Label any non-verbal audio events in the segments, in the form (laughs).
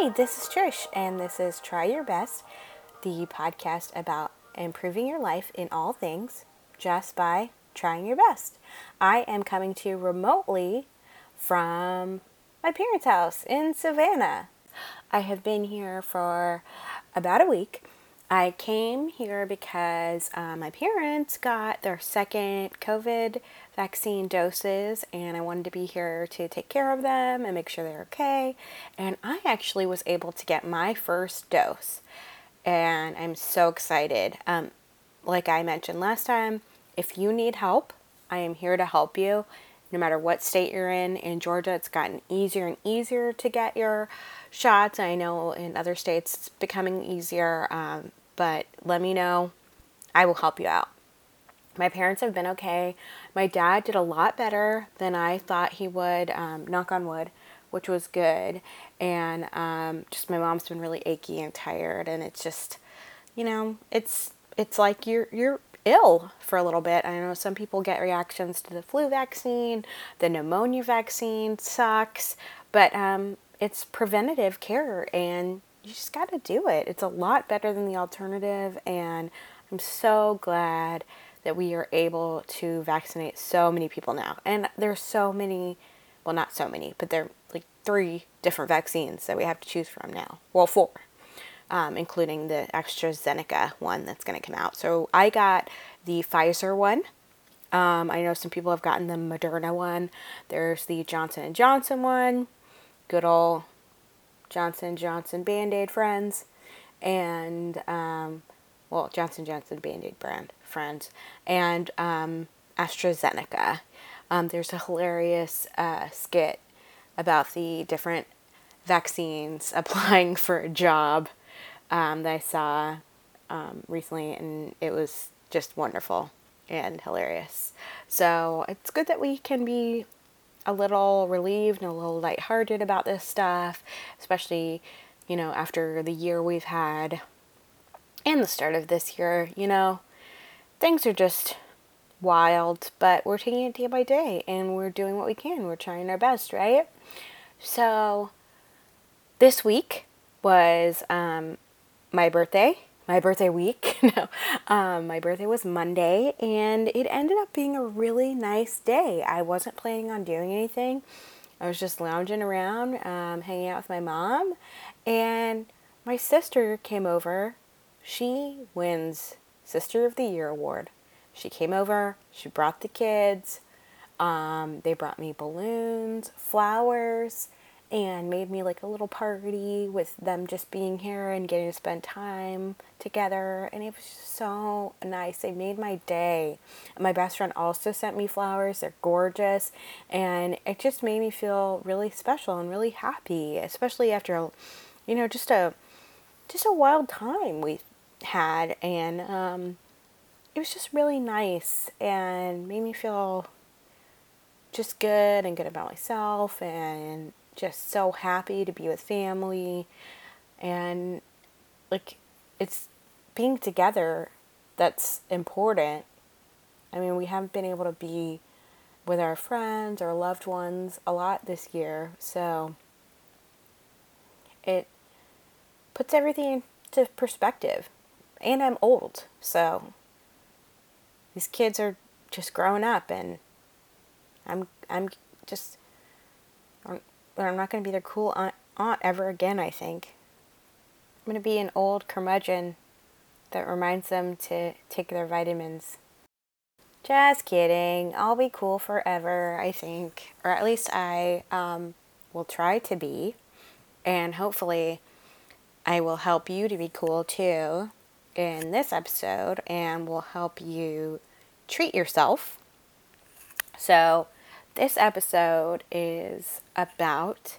Hi, this is Trish, and this is Try Your Best, the podcast about improving your life in all things just by trying your best. I am coming to you remotely from my parents' house in Savannah. I have been here for about a week. I came here because uh, my parents got their second COVID vaccine doses, and I wanted to be here to take care of them and make sure they're okay. And I actually was able to get my first dose, and I'm so excited. Um, like I mentioned last time, if you need help, I am here to help you. No matter what state you're in, in Georgia, it's gotten easier and easier to get your shots. I know in other states it's becoming easier, um, but let me know. I will help you out. My parents have been okay. My dad did a lot better than I thought he would, um, knock on wood, which was good. And um, just my mom's been really achy and tired, and it's just, you know, it's it's like you're you're ill for a little bit. I know some people get reactions to the flu vaccine, the pneumonia vaccine sucks, but um, it's preventative care and you just got to do it. It's a lot better than the alternative, and I'm so glad that we are able to vaccinate so many people now. And there's so many, well, not so many, but there are like three different vaccines that we have to choose from now. Well, four um, including the AstraZeneca one that's going to come out. So I got the Pfizer one. Um, I know some people have gotten the Moderna one. There's the Johnson and Johnson one. Good old Johnson Johnson Band-Aid friends, and um, well Johnson Johnson Band-Aid brand and um, AstraZeneca. Um, there's a hilarious uh, skit about the different vaccines (laughs) applying for a job um, that I saw um, recently, and it was just wonderful and hilarious. So it's good that we can be a little relieved and a little lighthearted about this stuff, especially, you know, after the year we've had and the start of this year. You know, things are just wild, but we're taking it day by day and we're doing what we can. We're trying our best, right? So this week was um, my birthday, my birthday week. (laughs) no, um, my birthday was Monday, and it ended up being a really nice day. I wasn't planning on doing anything. I was just lounging around, um, hanging out with my mom, and my sister came over. She wins Sister of the Year award. She came over. She brought the kids. Um, they brought me balloons, flowers, and made me like a little party with them just being here and getting to spend time together and it was so nice they made my day my best friend also sent me flowers they're gorgeous and it just made me feel really special and really happy especially after you know just a just a wild time we had and um, it was just really nice and made me feel just good and good about myself and just so happy to be with family and like it's being together that's important. I mean, we haven't been able to be with our friends or loved ones a lot this year, so it puts everything into perspective. And I'm old, so these kids are just growing up and I'm I'm just but I'm not going to be their cool aunt, aunt ever again, I think. I'm going to be an old curmudgeon that reminds them to take their vitamins. Just kidding. I'll be cool forever, I think. Or at least I um, will try to be. And hopefully, I will help you to be cool too in this episode and will help you treat yourself. So, this episode is about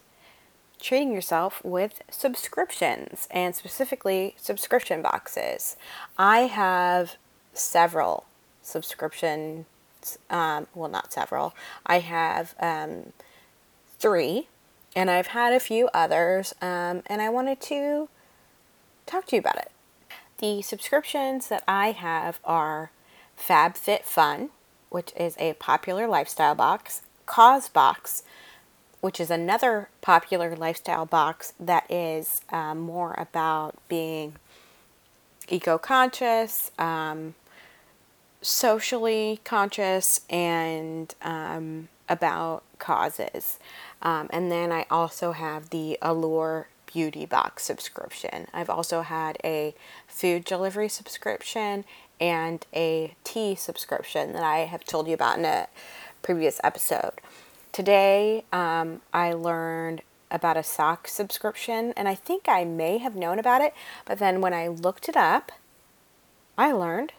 treating yourself with subscriptions and specifically subscription boxes. I have several subscriptions, um, well, not several, I have um, three, and I've had a few others, um, and I wanted to talk to you about it. The subscriptions that I have are FabFitFun, which is a popular lifestyle box, CauseBox, which is another popular lifestyle box that is um, more about being eco conscious, um, socially conscious, and um, about causes. Um, and then I also have the Allure Beauty Box subscription. I've also had a food delivery subscription and a tea subscription that I have told you about in a previous episode. Today, um, I learned about a sock subscription, and I think I may have known about it, but then when I looked it up, I learned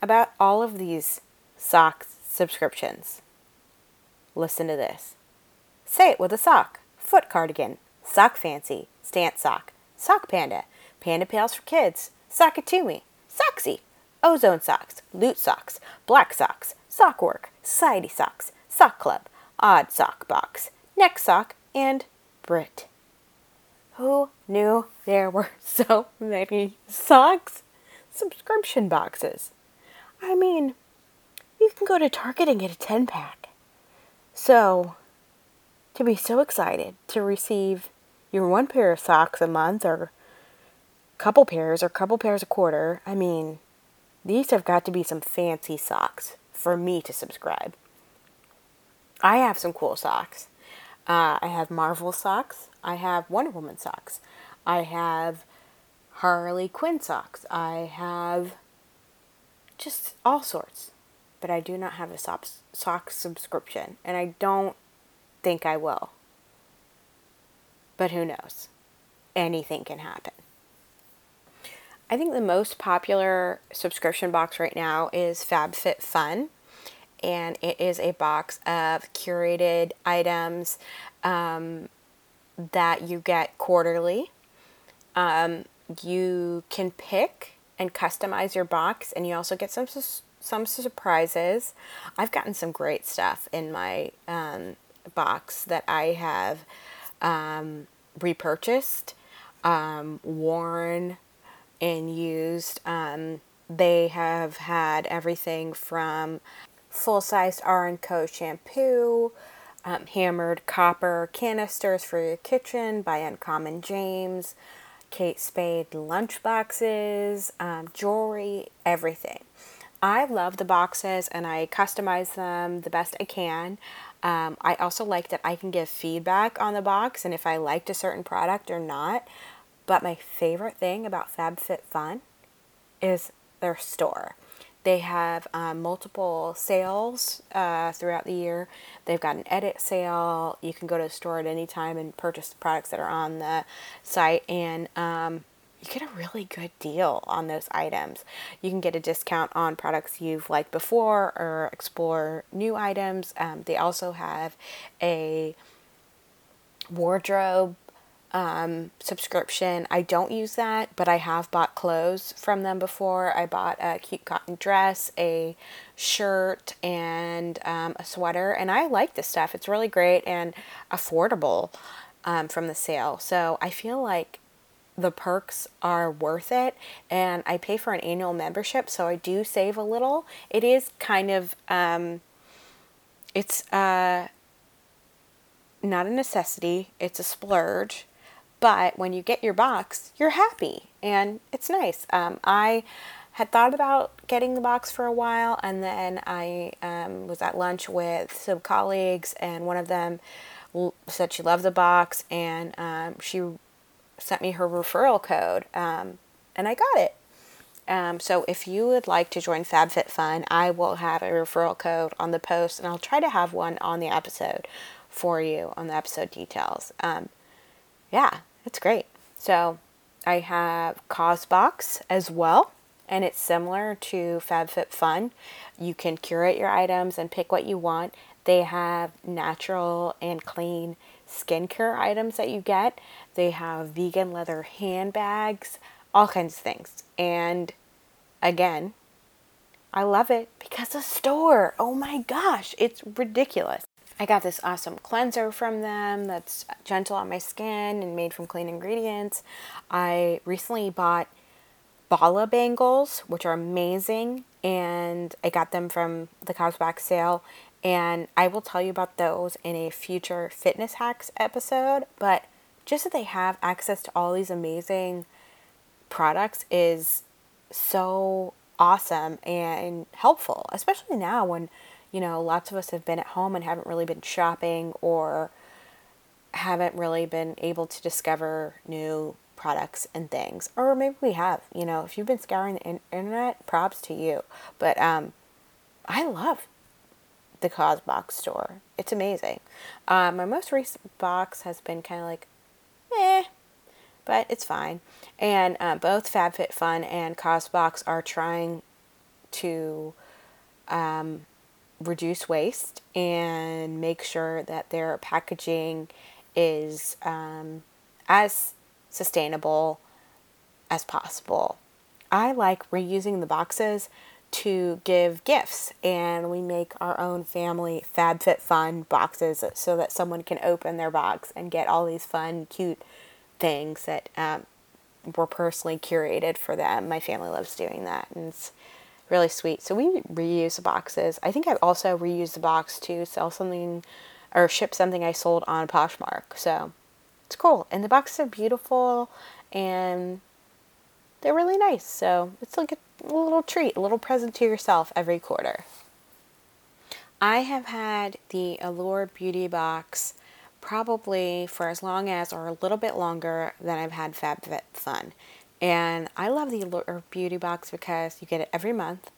about all of these sock subscriptions. Listen to this. Say it with a sock. Foot cardigan, sock fancy, stance sock, sock panda, panda pals for kids, sockatumi, socksy, ozone socks, loot socks, black socks, sock work, society socks, sock club, odd sock box, neck sock, and Brit. Who knew there were (laughs) so many socks? Subscription boxes. I mean, you can go to Target and get a 10 pack. So, to be so excited to receive your one pair of socks a month or couple pairs or couple pairs a quarter, I mean, these have got to be some fancy socks for me to subscribe. I have some cool socks. Uh, I have Marvel socks. I have Wonder Woman socks. I have Harley Quinn socks. I have just all sorts. But I do not have a sock, sock subscription, and I don't think I will. But who knows? Anything can happen. I think the most popular subscription box right now is FabFitFun and it is a box of curated items um, that you get quarterly. Um, you can pick and customize your box, and you also get some some surprises. I've gotten some great stuff in my um, box that I have um, repurchased, um, worn, and used. Um, they have had everything from full sized R & Co shampoo, um, hammered copper canisters for your kitchen by Uncommon James, Kate Spade lunchboxes, um, jewelry, everything. I love the boxes and I customize them the best I can. Um, I also like that I can give feedback on the box and if I liked a certain product or not. But my favorite thing about FabFitFun is their store. They have um, multiple sales uh, throughout the year. They've got an edit sale. You can go to the store at any time and purchase the products that are on the site, and um, you get a really good deal on those items. You can get a discount on products you've liked before or explore new items. Um, they also have a wardrobe um, subscription. I don't use that, but I have bought clothes from them before. I bought a cute cotton dress, a shirt, and um, a sweater, and I like this stuff. It's really great and affordable um, from the sale. So I feel like the perks are worth it, and I pay for an annual membership, so I do save a little. It is kind of um, it's uh, not a necessity; it's a splurge but when you get your box, you're happy and it's nice. Um, I had thought about getting the box for a while, and then I um, was at lunch with some colleagues, and one of them said she loved the box, and um, she sent me her referral code, um, and I got it. Um, so if you would like to join FabFitFun, I will have a referral code on the post, and I'll try to have one on the episode for you on the episode details. Um, yeah, it's great. So I have CauseBox as well, and it's similar to FabFitFun. You can curate your items and pick what you want. They have natural and clean skincare items that you get. They have vegan leather handbags, all kinds of things. And again, I love it because the store, oh my gosh, it's ridiculous. I got this awesome cleanser from them that's gentle on my skin and made from clean ingredients. I recently bought Bala bangles, which are amazing, and I got them from the CauseBox sale. And I will tell you about those in a future fitness hacks episode. But just that they have access to all these amazing products is so awesome and helpful, especially now when, you know, lots of us have been at home and haven't really been shopping or haven't really been able to discover new products and things. Or maybe we have, you know, if you've been scouring the internet, props to you. But um, I love the Causebox store. It's amazing. Uh, my most recent box has been kind of like, eh, but it's fine. And uh, both FabFitFun and Causebox are trying to um, reduce waste and make sure that their packaging is um, as sustainable as possible. I like reusing the boxes to give gifts, and we make our own family FabFitFun boxes so that someone can open their box and get all these fun, cute things that um, were personally curated for them. My family loves doing that, and it's really sweet. So we reuse the boxes. I think I've also reused the box to sell something or ship something I sold on Poshmark. So it's cool, and the boxes are beautiful and they're really nice. So it's like a a little treat, a little present to yourself every quarter. I have had the Allure Beauty Box probably for as long as or a little bit longer than I've had FabFitFun. And I love the Allure Beauty Box because you get it every month.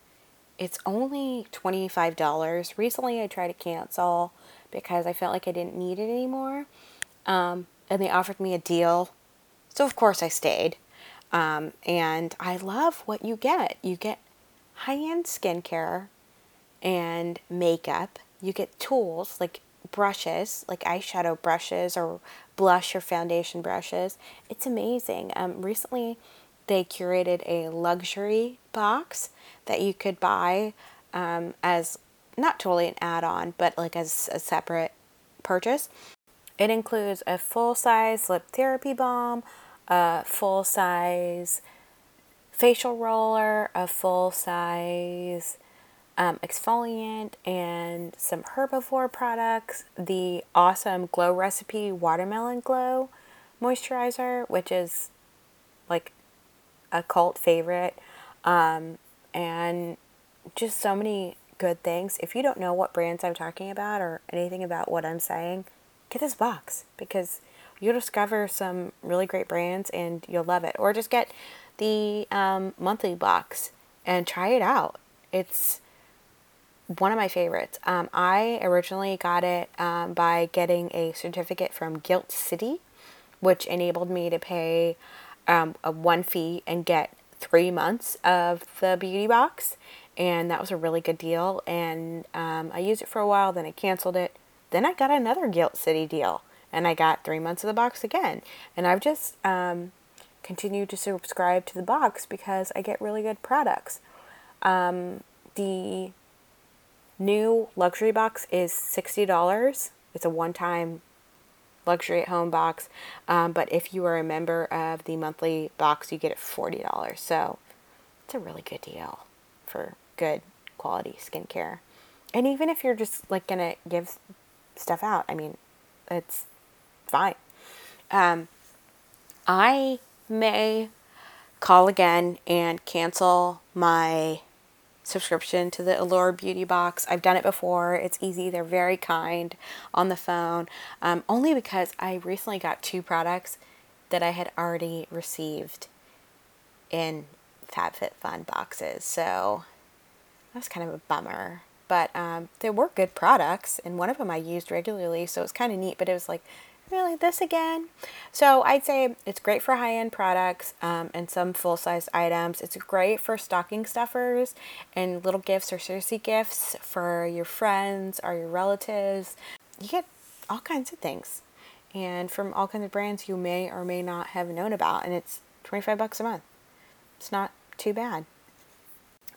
It's only $25. Recently I tried to cancel because I felt like I didn't need it anymore. Um, and they offered me a deal. So of course I stayed. Um, and I love what you get. You get high end skincare and makeup. You get tools like brushes, like eyeshadow brushes or blush or foundation brushes. It's amazing. Um, recently, they curated a luxury box that you could buy um, as not totally an add on, but like as a separate purchase. It includes a full size lip therapy balm, a full size facial roller, a full size um, exfoliant, and some herbivore products. The awesome Glow Recipe Watermelon Glow Moisturizer, which is like a cult favorite, um, and just so many good things. If you don't know what brands I'm talking about or anything about what I'm saying, get this box because you'll discover some really great brands and you'll love it. Or just get the um, monthly box and try it out. It's one of my favorites. Um, I originally got it um, by getting a certificate from Gilt City, which enabled me to pay um, a one fee and get three months of the beauty box. And that was a really good deal. And um, I used it for a while, then I canceled it. Then I got another Gilt City deal and I got three months of the box again. And I've just um, continued to subscribe to the box because I get really good products. Um, the new luxury box is $60. It's a one time luxury at home box. Um, but if you are a member of the monthly box, you get it $40. So it's a really good deal for good quality skincare. And even if you're just like to give stuff out, I mean, it's fine. Um, I may call again and cancel my subscription to the Allure Beauty Box. I've done it before. It's easy. They're very kind on the phone. Um, only because I recently got two products that I had already received in FabFitFun boxes. So that's kind of a bummer. But um, they were good products, and one of them I used regularly, so it was kind of neat. But it was like really this again. So i'd say it's great for high-end products um, and some full-size items. It's great for stocking stuffers and little gifts or seriously gifts for your friends or your relatives. You get all kinds of things and from all kinds of brands you may or may not have known about and it's 25 bucks a month. It's not too bad.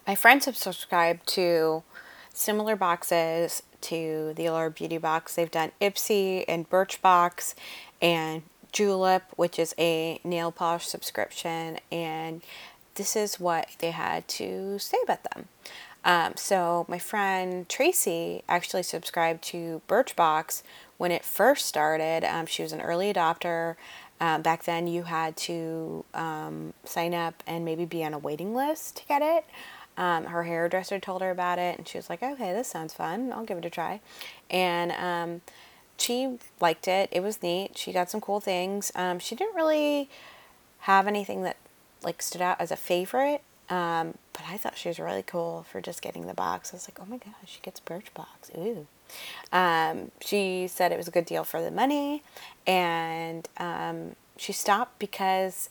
My friends have subscribed to similar boxes to the Allure Beauty Box. They've done Ipsy and Birchbox and Julep, which is a nail polish subscription, and this is what they had to say about them. Um, so my friend Tracy actually subscribed to Birchbox when it first started. Um, she was an early adopter. Um, back then, you had to um, sign up and maybe be on a waiting list to get it. Um, her hairdresser told her about it, and she was like, "Okay, this sounds fun. I'll give it a try." And um, she liked it. It was neat. She got some cool things. Um, she didn't really have anything that like stood out as a favorite. Um, but I thought she was really cool for just getting the box. I was like, oh my gosh, she gets Birchbox. Ooh. Um, she said it was a good deal for the money, and um, she stopped because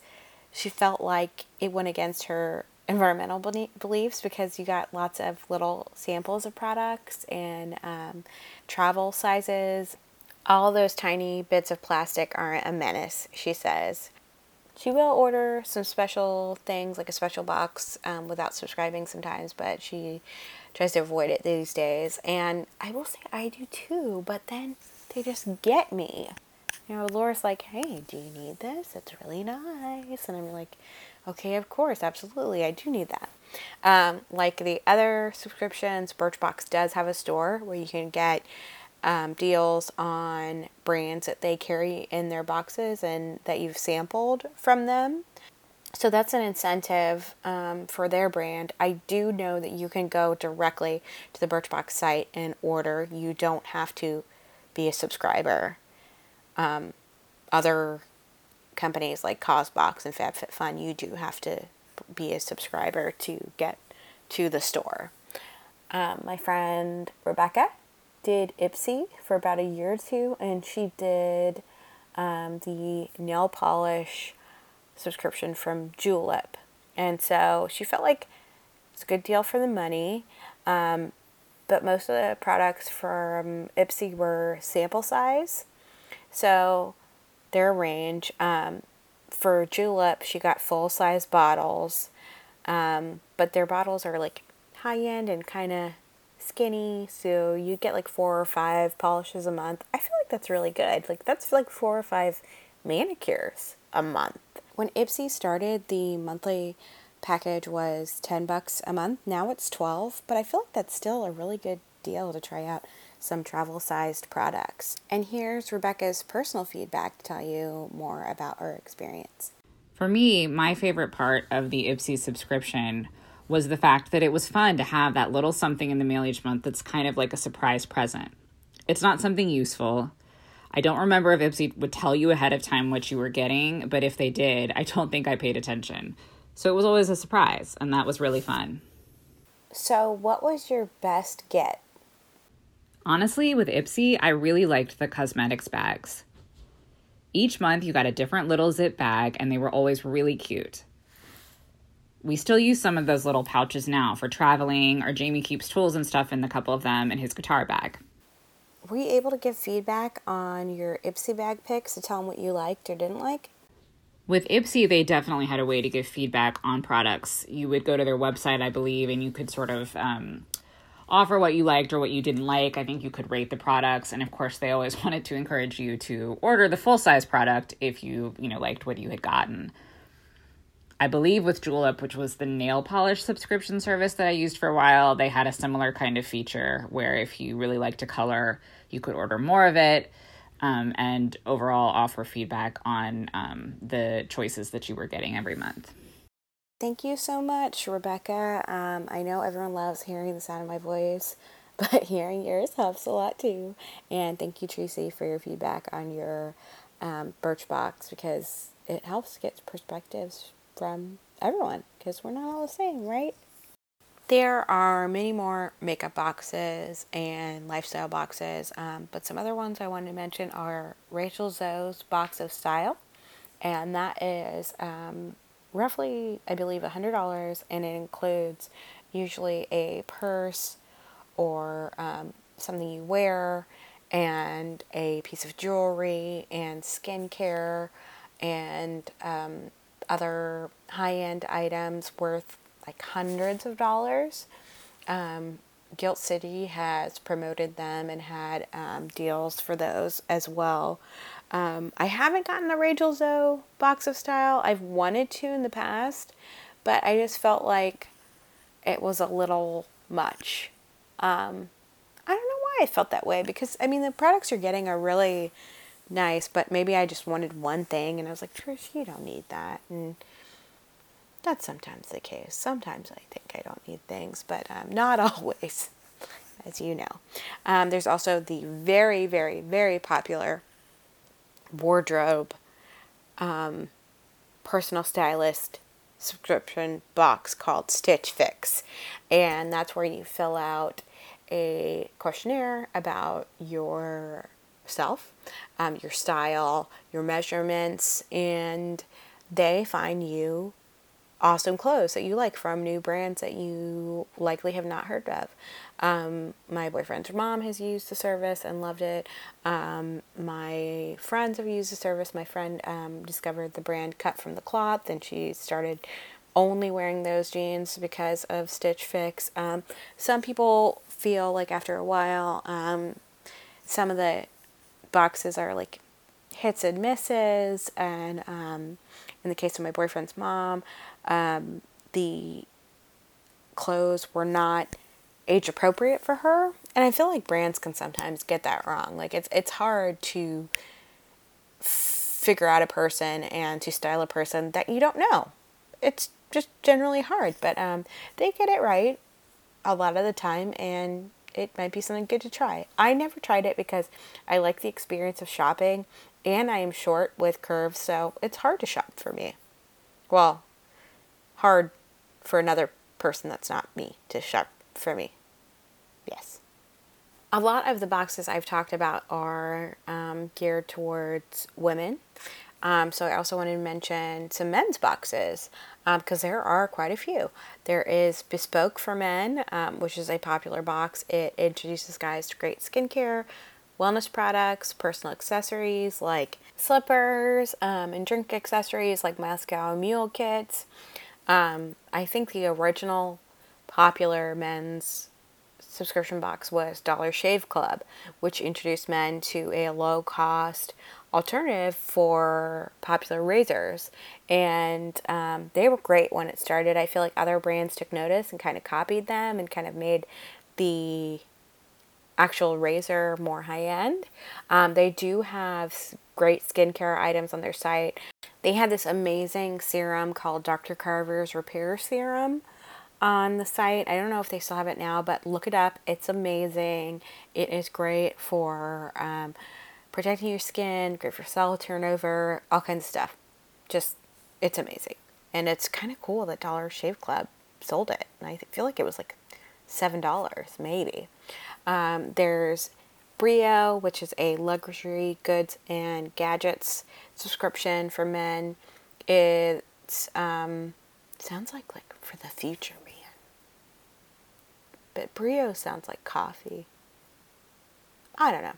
she felt like it went against her environmental beliefs because you got lots of little samples of products and um, travel sizes. All those tiny bits of plastic aren't a menace, she says. She will order some special things, like a special box, um, without subscribing sometimes, but she tries to avoid it these days. And I will say I do too, but then they just get me. You know, Laura's like, hey, do you need this? It's really nice. And I'm like, okay, of course, absolutely, I do need that. Um, like the other subscriptions, Birchbox does have a store where you can get um, deals on brands that they carry in their boxes and that you've sampled from them. So that's an incentive um, for their brand. I do know that you can go directly to the Birchbox site and order. You don't have to be a subscriber. Um, other companies like Causebox and FabFitFun, you do have to be a subscriber to get to the store. Um, my friend Rebecca did Ipsy for about a year or two, and she did um, the nail polish subscription from Julep. And so she felt like it's a good deal for the money. Um, but most of the products from Ipsy were sample size. So their range. Um, for Julep, she got full size bottles. Um, but their bottles are like high end and kind of skinny. So you get like four or five polishes a month. I feel like that's really good. Like that's like four or five manicures a month. When Ipsy started, the monthly package was 10 bucks a month. Now it's 12, but I feel like that's still a really good deal to try out some travel sized products. And here's Rebecca's personal feedback to tell you more about her experience. For me, my favorite part of the Ipsy subscription was the fact that it was fun to have that little something in the mail each month that's kind of like a surprise present. It's not something useful, I don't remember if Ipsy would tell you ahead of time what you were getting, but if they did, I don't think I paid attention. So it was always a surprise, and that was really fun. So, what was your best get? Honestly, with Ipsy, I really liked the cosmetics bags. Each month, you got a different little zip bag, and they were always really cute. We still use some of those little pouches now for traveling, or Jamie keeps tools and stuff in a couple of them in his guitar bag were you able to give feedback on your Ipsy bag picks to tell them what you liked or didn't like? With Ipsy, they definitely had a way to give feedback on products. You would go to their website, I believe, and you could sort of um, offer what you liked or what you didn't like. I think you could rate the products, and of course, they always (laughs) wanted to encourage you to order the full size product if you you know liked what you had gotten. I believe with Julep, which was the nail polish subscription service that I used for a while, they had a similar kind of feature where if you really liked a color, you could order more of it um, and overall offer feedback on um, the choices that you were getting every month. Thank you so much, Rebecca. Um, I know everyone loves hearing the sound of my voice, (laughs) but hearing yours helps a lot too. And thank you, Tracy, for your feedback on your um, Birchbox because it helps get perspectives from everyone because we're not all the same, right? There are many more makeup boxes and lifestyle boxes, um, but some other ones I wanted to mention are Rachel Zoe's Box of Style, and that is um, roughly, I believe, $100, and it includes usually a purse or um, something you wear and a piece of jewelry and skincare and um, other high end items worth like hundreds of dollars. Um, Gilt City has promoted them and had um, deals for those as well. Um, I haven't gotten a Rachel Zoe box of style. I've wanted to in the past, but I just felt like it was a little much. Um, I don't know why I felt that way because I mean the products you're getting are really nice, but maybe I just wanted one thing and I was like, Trish, you don't need that. And that's sometimes the case. Sometimes I think I don't need things, but um, not (laughs) always, as you know. Um, there's also the very, very, very popular wardrobe um, personal stylist subscription box called Stitch Fix. And that's where you fill out a questionnaire about yourself, um, your style, your measurements, and they find you awesome clothes that you like from new brands that you likely have not heard of. Um, my boyfriend's mom has used the service and loved it. Um, my friends have used the service. My friend um, discovered the brand Kut from the Kloth and she started only wearing those jeans because of Stitch Fix. Um, some people feel like after a while, um, some of the boxes are like hits and misses, and um, in the case of my boyfriend's mom, the clothes were not age appropriate for her. And I feel like brands can sometimes get that wrong. Like it's it's hard to figure out a person and to style a person that you don't know. It's just generally hard, but um, they get it right a lot of the time, and it might be something good to try. I never tried it because I like the experience of shopping, and I am short with curves, so it's hard to shop for me. Well, hard for another person that's not me to shop for me. Yes. A lot of the boxes I've talked about are um, geared towards women. Um, so I also wanted to mention some men's boxes because um, there are quite a few. There is Bespoke for Men, um, which is a popular box. It introduces guys to great skincare, wellness products, personal accessories like slippers, um, and drink accessories like Moscow Mule kits. Um, I think the original popular men's subscription box was Dollar Shave Club, which introduced men to a low cost alternative for popular razors. And um, they were great when it started. I feel like other brands took notice and kind of copied them and kind of made the actual razor more high end. Um, they do have great skincare items on their site. They had this amazing serum called Dr. Carver's Repair Serum on the site. I don't know if they still have it now, but look it up. It's amazing. It is great for um, protecting your skin, great for cell turnover, all kinds of stuff. Just, it's amazing. And it's kind of cool that Dollar Shave Club sold it. And I feel like it was like $7, maybe. Um, there's Breo, which is a luxury goods and gadgets subscription for men. It um, sounds like like for the future but Breo sounds like coffee. I don't know.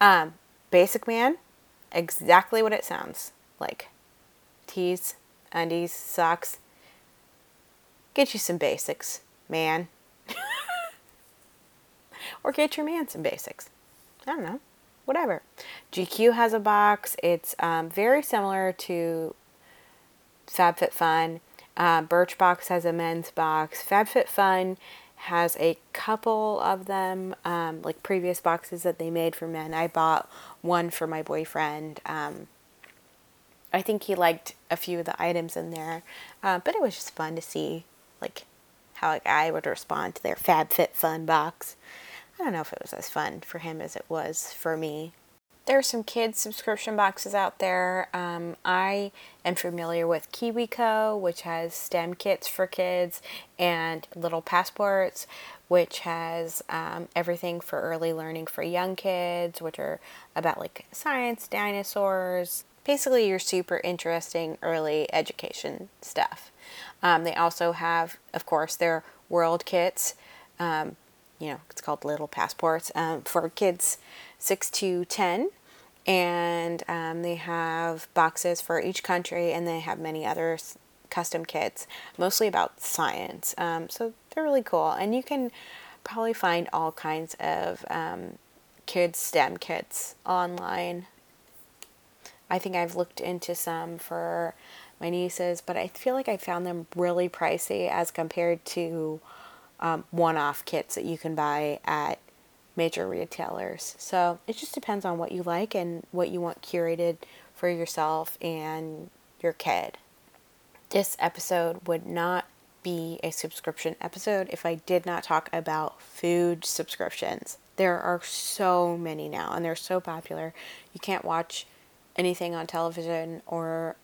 Um, Basic Man, exactly what it sounds like. Tees, undies, socks. Get you some basics, man. (laughs) or get your man some basics. I don't know, whatever. GQ has a box. It's um, very similar to FabFitFun. Uh, Birchbox has a men's box. FabFitFun has a couple of them, um, like previous boxes that they made for men. I bought one for my boyfriend. Um, I think he liked a few of the items in there, uh, but it was just fun to see, like, how a guy would respond to their FabFitFun box. I don't know if it was as fun for him as it was for me. There are some kids subscription boxes out there. Um, I am familiar with KiwiCo, which has STEM kits for kids, and Little Passports, which has um, everything for early learning for young kids, which are about like science, dinosaurs, basically your super interesting early education stuff. Um, they also have, of course, their world kits. Um, you know, it's called Little Passports um, for kids 6 to 10. And um, they have boxes for each country, and they have many other custom kits, mostly about science. Um, so they're really cool. And you can probably find all kinds of um, kids' STEM kits online. I think I've looked into some for my nieces, but I feel like I found them really pricey as compared to um, one off kits that you can buy at major retailers. So it just depends on what you like and what you want curated for yourself and your kid. This episode would not be a subscription episode if I did not talk about food subscriptions. There are so many now and they're so popular. You can't watch anything on television or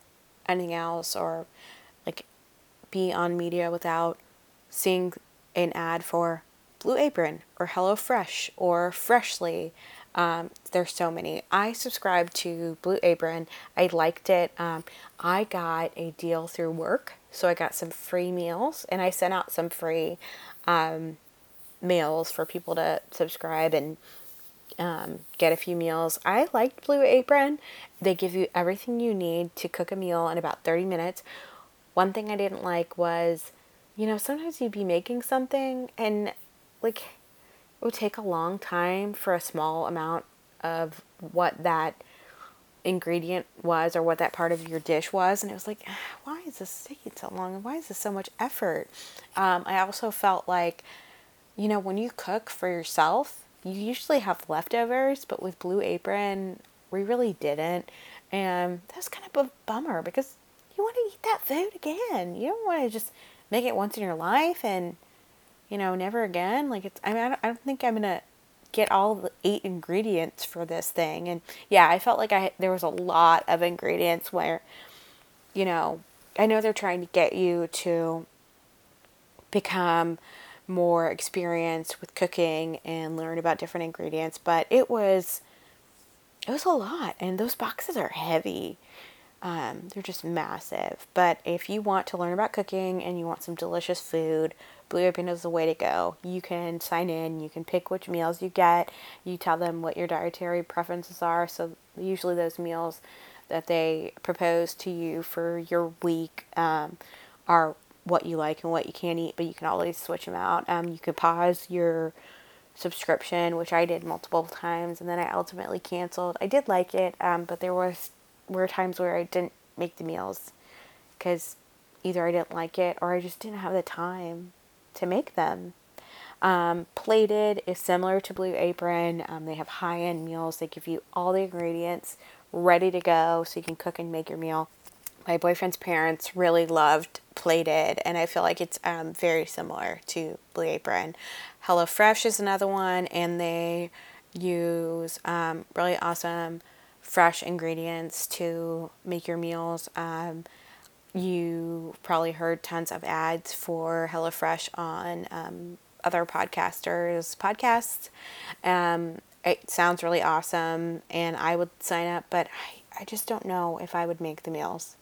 anything else or like be on media without seeing an ad for Blue Apron or HelloFresh or Freshly. Um, there's so many. I subscribed to Blue Apron. I liked it. Um, I got a deal through work, so I got some free meals, and I sent out some free um, meals for people to subscribe and um, get a few meals. I liked Blue Apron. They give you everything you need to cook a meal in about 30 minutes. One thing I didn't like was, you know, sometimes you'd be making something and like it would take a long time for a small amount of what that ingredient was or what that part of your dish was and it was like why is this taking so long? And why is this so much effort? Um, i also felt like you know when you cook for yourself you usually have leftovers but with blue apron we really didn't and that was kind of a bummer because you want to eat that food again. You don't want to just make it once in your life and you know, never again. Like it's, I mean, I don't, I don't think I'm gonna get all the eight ingredients for this thing. And yeah, I felt like I there was a lot of ingredients where, you know, I know they're trying to get you to become more experienced with cooking and learn about different ingredients, but it was it was a lot and those boxes are heavy. Um, they're just massive. But if you want to learn about cooking and you want some delicious food, Blue Apron is the way to go. You can sign in, you can pick which meals you get, you tell them what your dietary preferences are. So, usually, those meals that they propose to you for your week um, are what you like and what you can't eat, but you can always switch them out. Um, you could pause your subscription, which I did multiple times, and then I ultimately canceled. I did like it, um, but there was were times where I didn't make the meals because either I didn't like it or I just didn't have the time to make them. Um, plated is similar to Blue Apron. Um, they have high end meals. They give you all the ingredients ready to go so you can cook and make your meal. My boyfriend's parents really loved Plated, and I feel like it's um, very similar to Blue Apron. HelloFresh is another one, and they use um, really awesome fresh ingredients to make your meals. Um, you probably heard tons of ads for HelloFresh on um, other podcasters' podcasts. Um, it sounds really awesome, and I would sign up, but I, I just don't know if I would make the meals.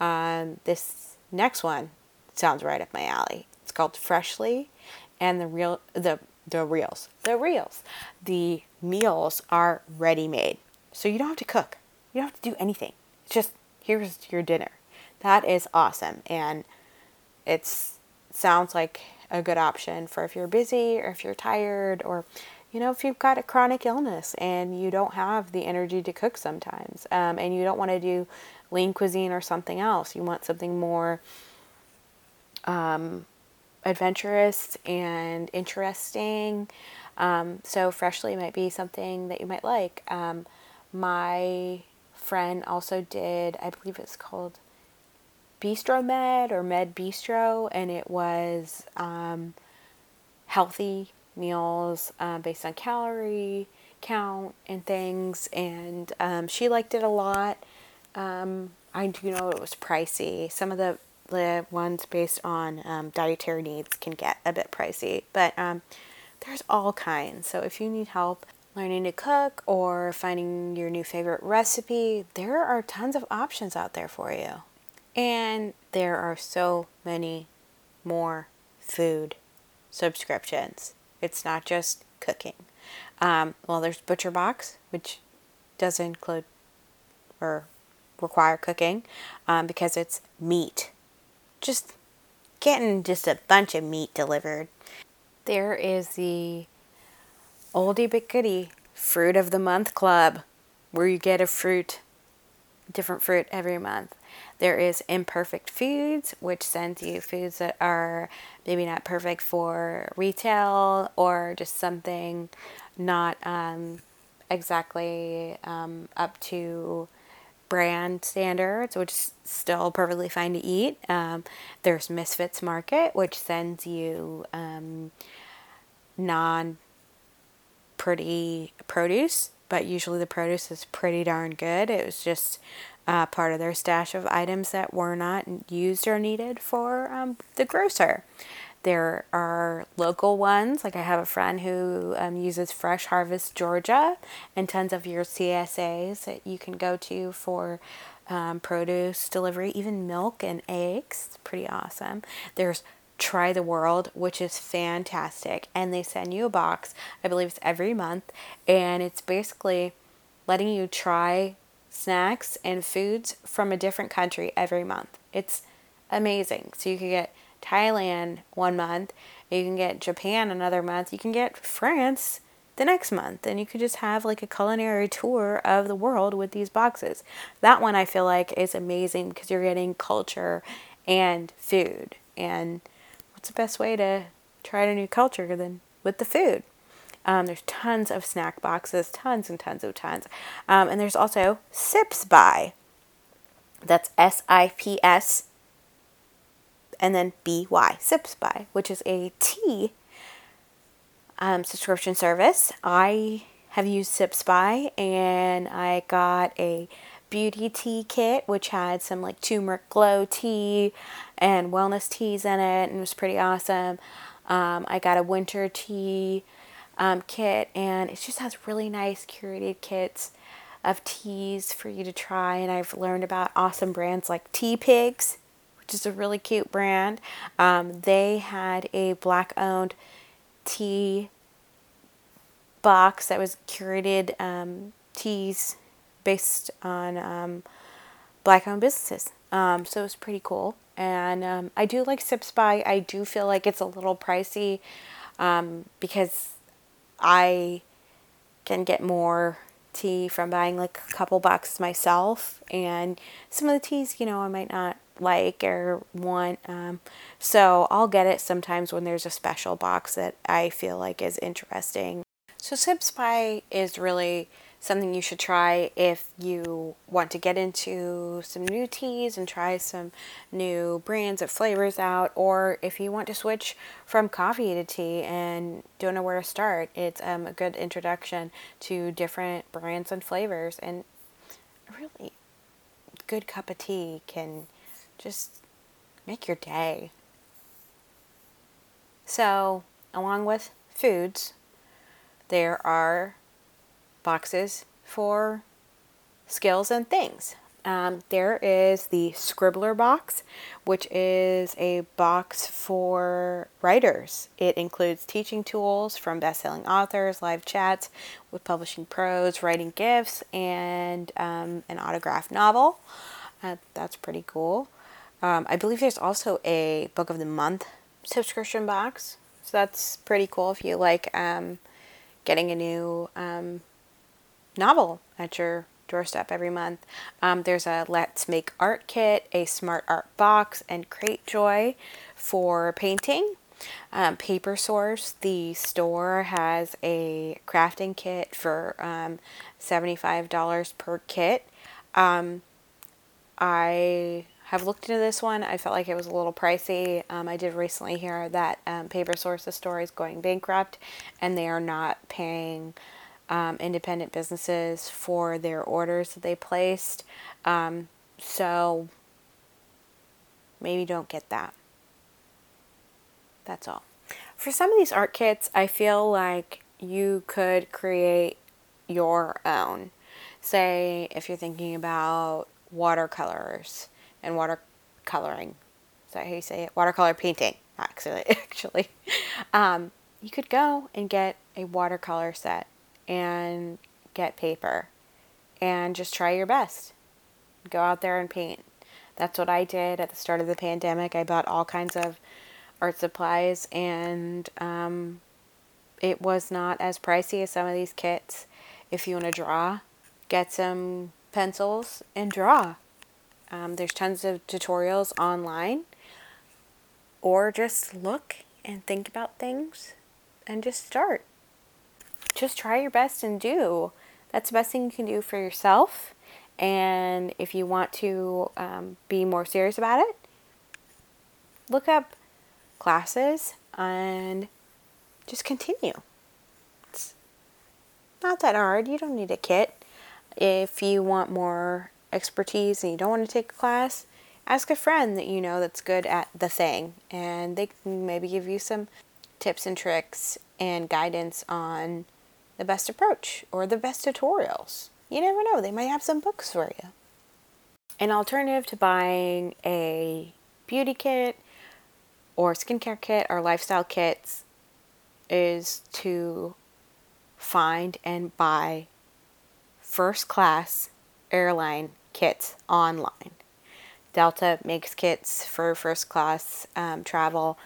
Um, this next one sounds right up my alley. It's called Freshly, and the real the the reels the reels the meals are ready made, so you don't have to cook. You don't have to do anything. It's just here's your dinner. That is awesome. And it sounds like a good option for if you're busy or if you're tired or, you know, if you've got a chronic illness and you don't have the energy to cook sometimes um, and you don't want to do lean cuisine or something else. You want something more um, adventurous and interesting. Um, so, freshly might be something that you might like. Um, my friend also did, I believe it's called Bistro Med or Med Bistro, and it was um, healthy meals uh, based on calorie count and things. And um, she liked it a lot. Um, I do know it was pricey. Some of the the ones based on um, dietary needs can get a bit pricey, but um, there's all kinds. So if you need help learning to cook or finding your new favorite recipe, there are tons of options out there for you. And there are so many more food subscriptions. It's not just cooking. Um, well, there's Butcher Box, which doesn't include or require cooking um, because it's meat. Just getting just a bunch of meat delivered. There is the oldie but goodie fruit of the month club where you get a fruit, different fruit every month. There is Imperfect Foods, which sends you foods that are maybe not perfect for retail or just something not um, exactly um, up to brand standards, which is still perfectly fine to eat. Um, there's Misfits Market, which sends you um, non pretty produce, but usually the produce is pretty darn good. It was just uh, part of their stash of items that were not used or needed for um, the grocer. There are local ones, like I have a friend who um, uses Fresh Harvest Georgia and tons of your CSAs that you can go to for um, produce delivery, even milk and eggs. It's pretty awesome. There's Try the World, which is fantastic, and they send you a box. I believe it's every month, and it's basically letting you try snacks and foods from a different country every month. It's amazing. So you can get Thailand one month, you can get Japan another month, you can get France the next month, and you could just have like a culinary tour of the world with these boxes. That one I feel like is amazing because you're getting culture and food. And what's the best way to try a new culture than with the food? Um, there's tons of snack boxes, tons and tons of tons. Um, and there's also Sips By. That's S I P S and then BY, Sips By, which is a tea um, subscription service. I have used Sips By and I got a beauty tea kit, which had some like turmeric glow tea and wellness teas in it, and it was pretty awesome. Um, I got a winter tea um, kit, and it just has really nice curated kits of teas for you to try. And I've learned about awesome brands like Teapigs which is a really cute brand. Um, they had a black owned tea box that was curated um, teas based on um, black owned businesses. Um, so it was pretty cool. And um, I do like Sips By. I do feel like it's a little pricey um, because I can get more tea from buying like a couple boxes myself. And some of the teas, you know, I might not like or want. Um, so I'll get it sometimes when there's a special box that I feel like is interesting. So Sips By is really something you should try if you want to get into some new teas and try some new brands of flavors out, or if you want to switch from coffee to tea and don't know where to start. It's um, a good introduction to different brands and flavors, and really good cup of tea can just make your day. So, along with foods, there are boxes for skills and things. Um, there is the Scribbler box, which is a box for writers. It includes teaching tools from best-selling authors, live chats with publishing pros, writing gifts, and um, an autographed novel. Uh, that's pretty cool. Um, I believe there's also a book of the month subscription box, so that's pretty cool if you like um, getting a new um, novel at your doorstep every month. Um, there's a Let's Make Art kit, a Smart Art box, and Cratejoy for painting. Um, Paper Source, the store, has a crafting kit for um, $75 per kit. Um, I have looked into this one. I felt like it was a little pricey. Um, I did recently hear that um, Paper the store is going bankrupt and they are not paying um, independent businesses for their orders that they placed. Um, so maybe don't get that. That's all. For some of these art kits, I feel like you could create your own. Say, if you're thinking about watercolors and watercoloring. Is that how you say it? Watercolor painting, actually. (laughs) Actually, um, you could go and get a watercolor set and get paper and just try your best. Go out there and paint. That's what I did at the start of the pandemic. I bought all kinds of art supplies and um, it was not as pricey as some of these kits. If you want to draw, get some pencils and draw. Um, there's tons of tutorials online, or just look and think about things and just start. Just try your best and do. That's the best thing you can do for yourself. And if you want to um, be more serious about it, look up classes and just continue. It's not that hard. You don't need a kit. If you want more expertise and you don't want to take a class, ask a friend that you know that's good at the thing and they can maybe give you some tips and tricks and guidance on the best approach or the best tutorials. You never know, they might have some books for you. An alternative to buying a beauty kit or skincare kit or lifestyle kits is to find and buy first class airline kits online. Delta makes kits for first class um, travel.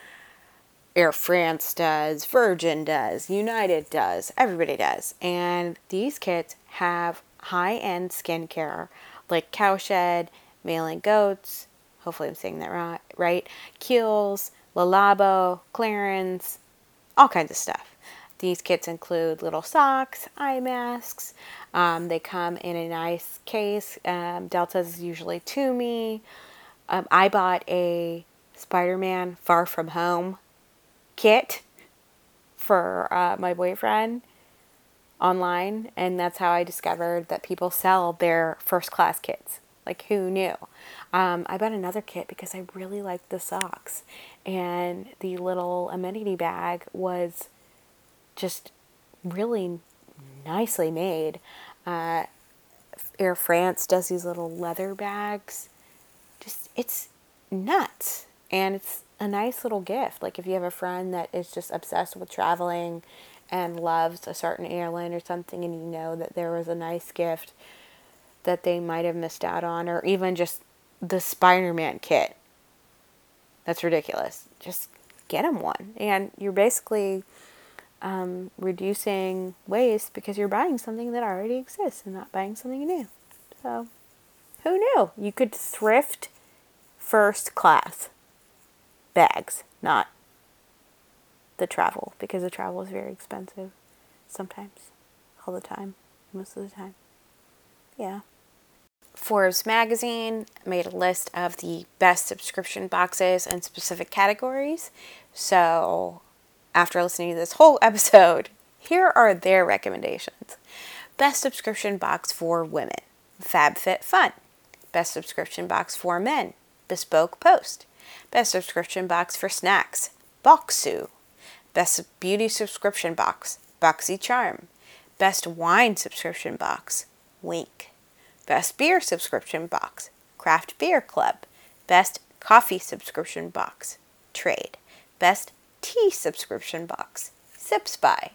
Air France does, Virgin does, United does, everybody does. And these kits have high end skincare like Cowshed, Malin+Goetz, hopefully I'm saying that right? Kiehl's, Le Labo, Clarins, all kinds of stuff. These kits include little socks, eye masks. Um, they come in a nice case. Um, Delta's usually to me. Um, I bought a Spider Man Far From Home kit for uh, my boyfriend online, and that's how I discovered that people sell their first class kits. Like, who knew? Um, I bought another kit because I really liked the socks, and the little amenity bag was just really nicely made. Uh, Air France does these little leather bags. Just, it's nuts. And it's a nice little gift. Like if you have a friend that is just obsessed with traveling and loves a certain airline or something, and you know that there was a nice gift that they might have missed out on, or even just the Spider Man kit. That's ridiculous. Just get them one. And you're basically um, reducing waste because you're buying something that already exists and not buying something new. So, who knew? You could thrift first class bags, not the travel, because the travel is very expensive sometimes, all the time, most of the time. Yeah. Forbes magazine made a list of the best subscription boxes in specific categories. So after listening to this whole (laughs) episode, here are their recommendations. Best subscription box for women, FabFitFun. Best subscription box for men, Bespoke Post. Best subscription box for snacks, Bokksu. Best beauty subscription box, BoxyCharm. Best wine subscription box, Winc. Best beer subscription box, Craft Beer Club. Best coffee subscription box, Trade. Best tea subscription box, Sips By.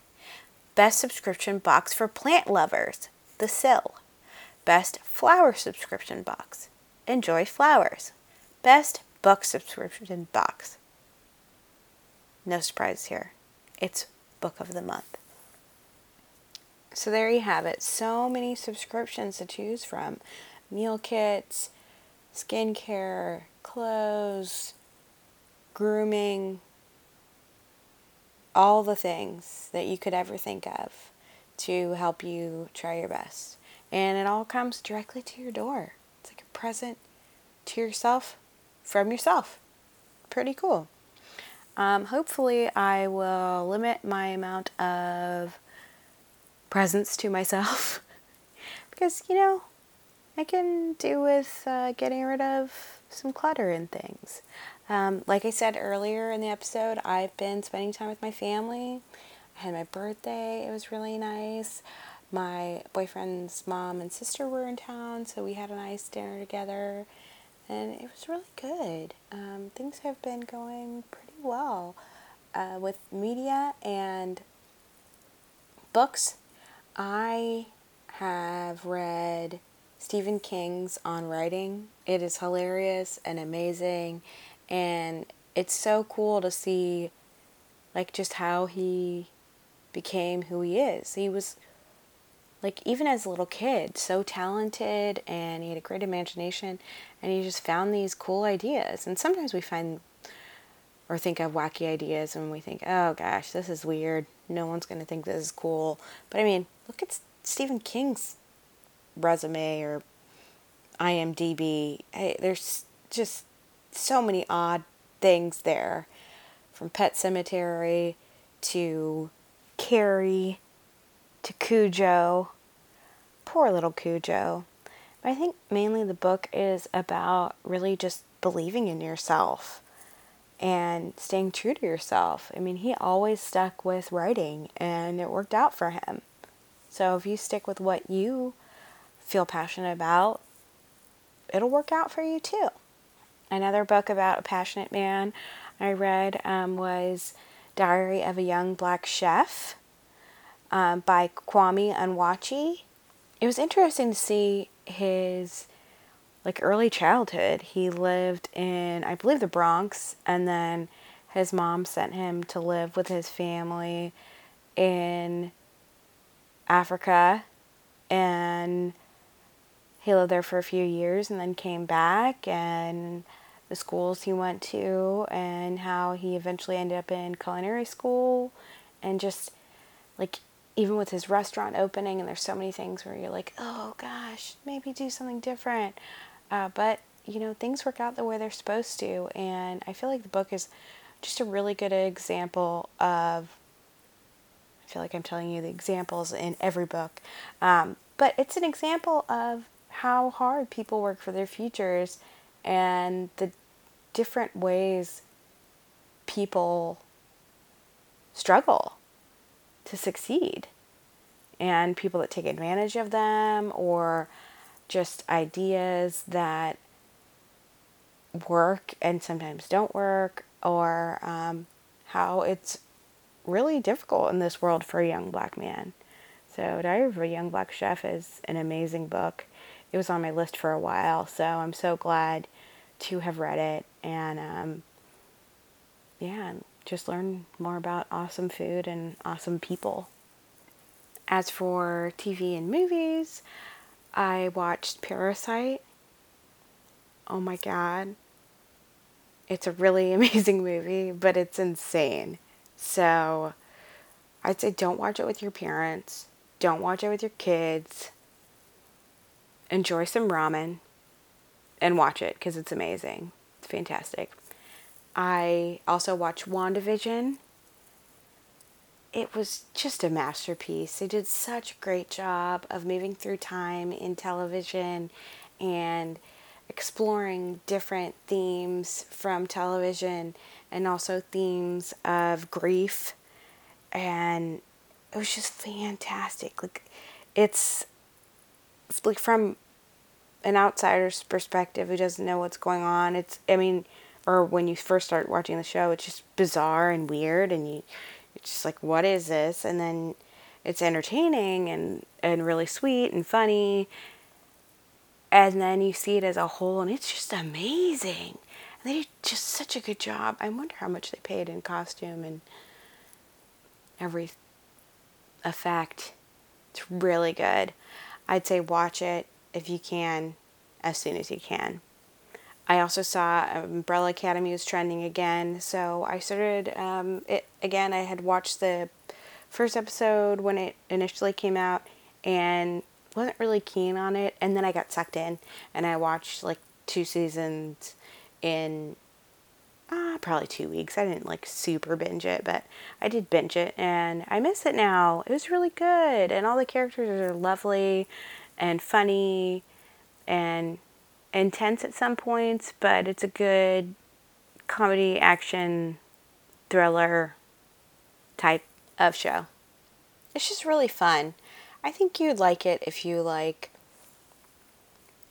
Best subscription box for plant lovers, The Sill. Best flower subscription box, Enjoy Flowers. Best book subscription box. No surprise here. It's book of the month. So there you have it. So many subscriptions to choose from meal kits, skincare, clothes, grooming, all the things that you could ever think of to help you try your best. And it all comes directly to your door. It's like a present to yourself from yourself. Pretty cool. Um, hopefully, I will limit my amount of presents to myself (laughs) because, you know, I can do with uh, getting rid of some clutter and things. Um, like I said earlier in the episode, I've been spending time with my family. I had my birthday, it was really nice. My boyfriend's mom and sister were in town, so we had a nice dinner together, and it was really good. Um, things have been going pretty well uh, with media and books. I have read Stephen King's On Writing. It is hilarious and amazing and it's so cool to see like just how he became who he is. He was like even as a little kid, so talented and he had a great imagination and he just found these cool ideas. And sometimes we find or think of wacky ideas and we think, oh gosh, this is weird. No one's going to think this is cool. But I mean, look at Stephen King's resume or IMDb. Hey, there's just so many odd things there from Pet Sematary to Carrie to Cujo. Poor little Cujo. But I think mainly the book is about really just believing in yourself and staying true to yourself. I mean, he always stuck with writing and it worked out for him. So if you stick with what you feel passionate about, it'll work out for you too. Another book about a passionate man I read um, was Diary of a Young Black Chef um, by Kwame Onwuachi. It was interesting to see his like early childhood. He lived in, I believe, the Bronx, and then his mom sent him to live with his family in Africa, and he lived there for a few years and then came back and the schools he went to and how he eventually ended up in culinary school and just like even with his restaurant opening and there's so many things where you're like oh gosh maybe do something different. Uh, but you know things work out the way they're supposed to and i feel like the book is just a really good example of i feel like i'm telling you the examples in every book. Um, but it's an example of how hard people work for their futures and the different ways people struggle to succeed. And people that take advantage of them or just ideas that work and sometimes don't work or um, how it's really difficult in this world for a young black man. So diary of a young black chef is an amazing book. It was on my list for a while, so I'm so glad to have read it and um, yeah, just learn more about awesome food and awesome people. As for TV and movies, I watched Parasite. Oh my god. It's a really (laughs) amazing movie, but it's insane. So I'd say don't watch it with your parents. Don't watch it with your kids enjoy some ramen and watch it because it's amazing. It's fantastic. I also watched WandaVision. It was just a masterpiece. They did such a great job of moving through time in television and exploring different themes from television and also themes of grief and it was just fantastic like it's like from an outsider's perspective who doesn't know what's going on, it's I mean, or when you first start watching the show, it's just bizarre and weird, and you it's just like, what is this? And then it's entertaining and and really sweet and funny, and then you see it as a whole, and it's just amazing. And they did just such a good job. I wonder how much they paid in costume and every effect. It's really good. I'd say watch it if you can as soon as you can. I also saw Umbrella Academy was trending again, so I started um, it again. I had watched the first episode when it initially came out and wasn't really keen on it, and then I got sucked in and I watched like two seasons in uh, probably two weeks. I didn't like super binge it, but I did binge it and I miss it now. It was really good, and all the characters are lovely and funny and intense at some points, but it's a good comedy, action, thriller type of show. It's just really fun. I think you'd like it if you like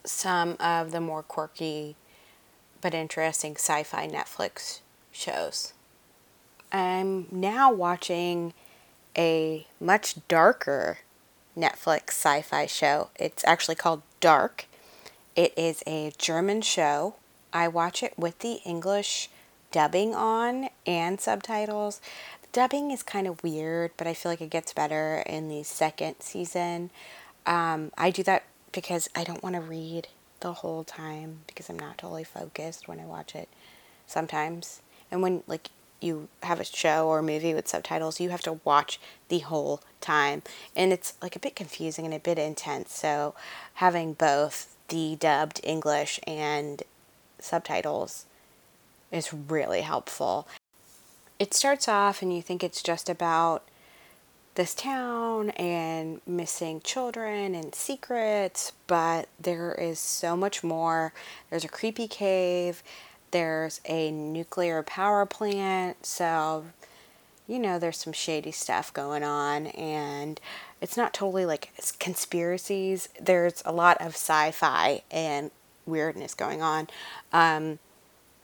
some of the more quirky but interesting sci fi Netflix shows. I'm now watching a much darker Netflix sci fi show. It's actually called Dark. It is a German show. I watch it with the English dubbing on and subtitles. The dubbing is kind of weird, but I feel like it gets better in the second season. Um, I do that because I don't want to read the whole time because I'm not totally focused when I watch it sometimes. And when like you have a show or a movie with subtitles, you have to watch the whole time. And it's like a bit confusing and a bit intense. So having both dubbed English and subtitles is really helpful. It starts off and you think it's just about this town and missing children and secrets, but there is so much more. There's a creepy cave, there's a nuclear power plant, so you know there's some shady stuff going on and it's not totally like conspiracies. There's a lot of sci-fi and weirdness going on. Um,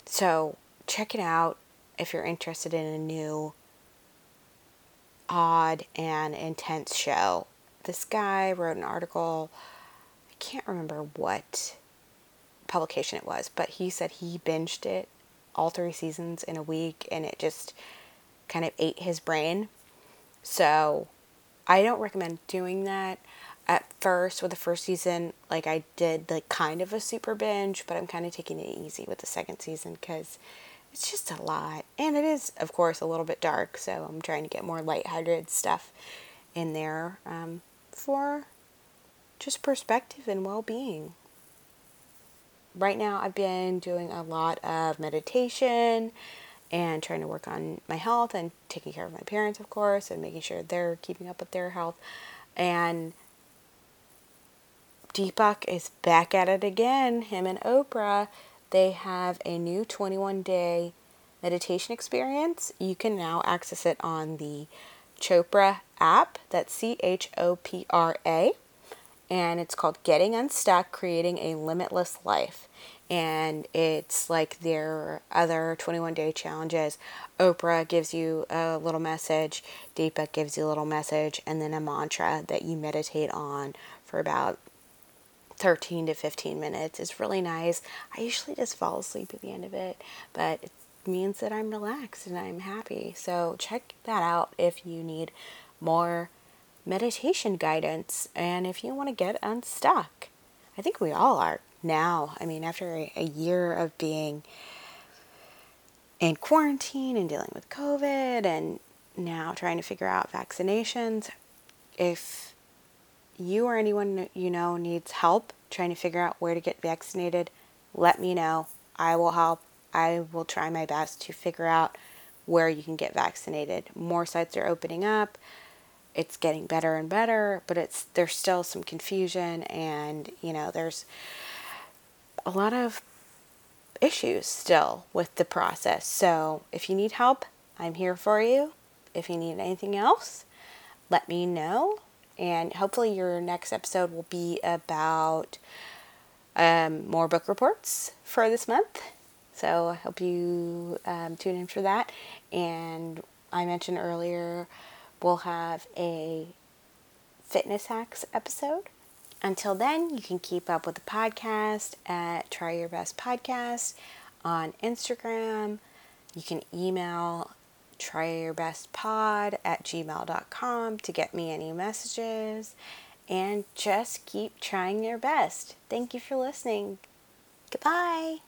so check it out if you're interested in a new odd and intense show. This guy wrote an article, I can't remember what publication it was, but he said he binged it all three seasons in a week and it just kind of ate his brain. So I don't recommend doing that at first with the first season. Like I did like kind of a super binge, but I'm kind of taking it easy with the second season because it's just a lot. And it is, of course, a little bit dark, so I'm trying to get more lighthearted stuff in there um, for just perspective and well being. Right now, I've been doing a lot of meditation and trying to work on my health and taking care of my parents, of course, and making sure they're keeping up with their health. And Deepak is back at it again, him and Oprah they have a new 21 day meditation experience. You can now access it on the Chopra app. That's C H O P R A. And it's called Getting Unstuck Creating a Limitless Life. And it's like their other 21 day challenges. Oprah gives you a little message, Deepak gives you a little message, and then a mantra that you meditate on for about 13 to 15 minutes is really nice. I usually just fall asleep at the end of it, but it means that I'm relaxed and I'm happy. So check that out if you need more meditation guidance and if you want to get unstuck. I think we all are now. I mean, after a, a year of being in quarantine and dealing with COVID and now trying to figure out vaccinations, if you or anyone you know needs help trying to figure out where to get vaccinated, let me know. I will help. I will try my best to figure out where you can get vaccinated. More sites are opening up. It's getting better and better, but it's there's still some confusion and, you know, there's a lot of issues still with the process. So, if you need help, I'm here for you. If you need anything else, let me know and hopefully your next episode will be about um, more book reports for this month. So I hope you um, tune in for that. And I mentioned earlier, we'll have a fitness hacks episode. Until then, you can keep up with the podcast at Try Your Best Podcast on Instagram. You can email try your best pod at gmail.com to get me any messages and just keep trying your best. Thank you for listening. Goodbye.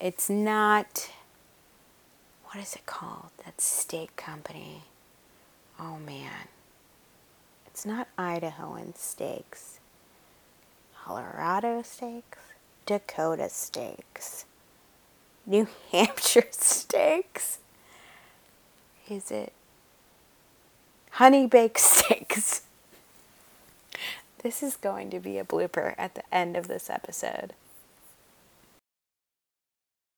It's not, what is it called? That steak company. Oh man. It's not Idahoan steaks, Colorado steaks, Dakota steaks. New (laughs) Hampshire steaks. Is it honey baked (laughs) steaks? This is going to be a blooper at the end of this episode.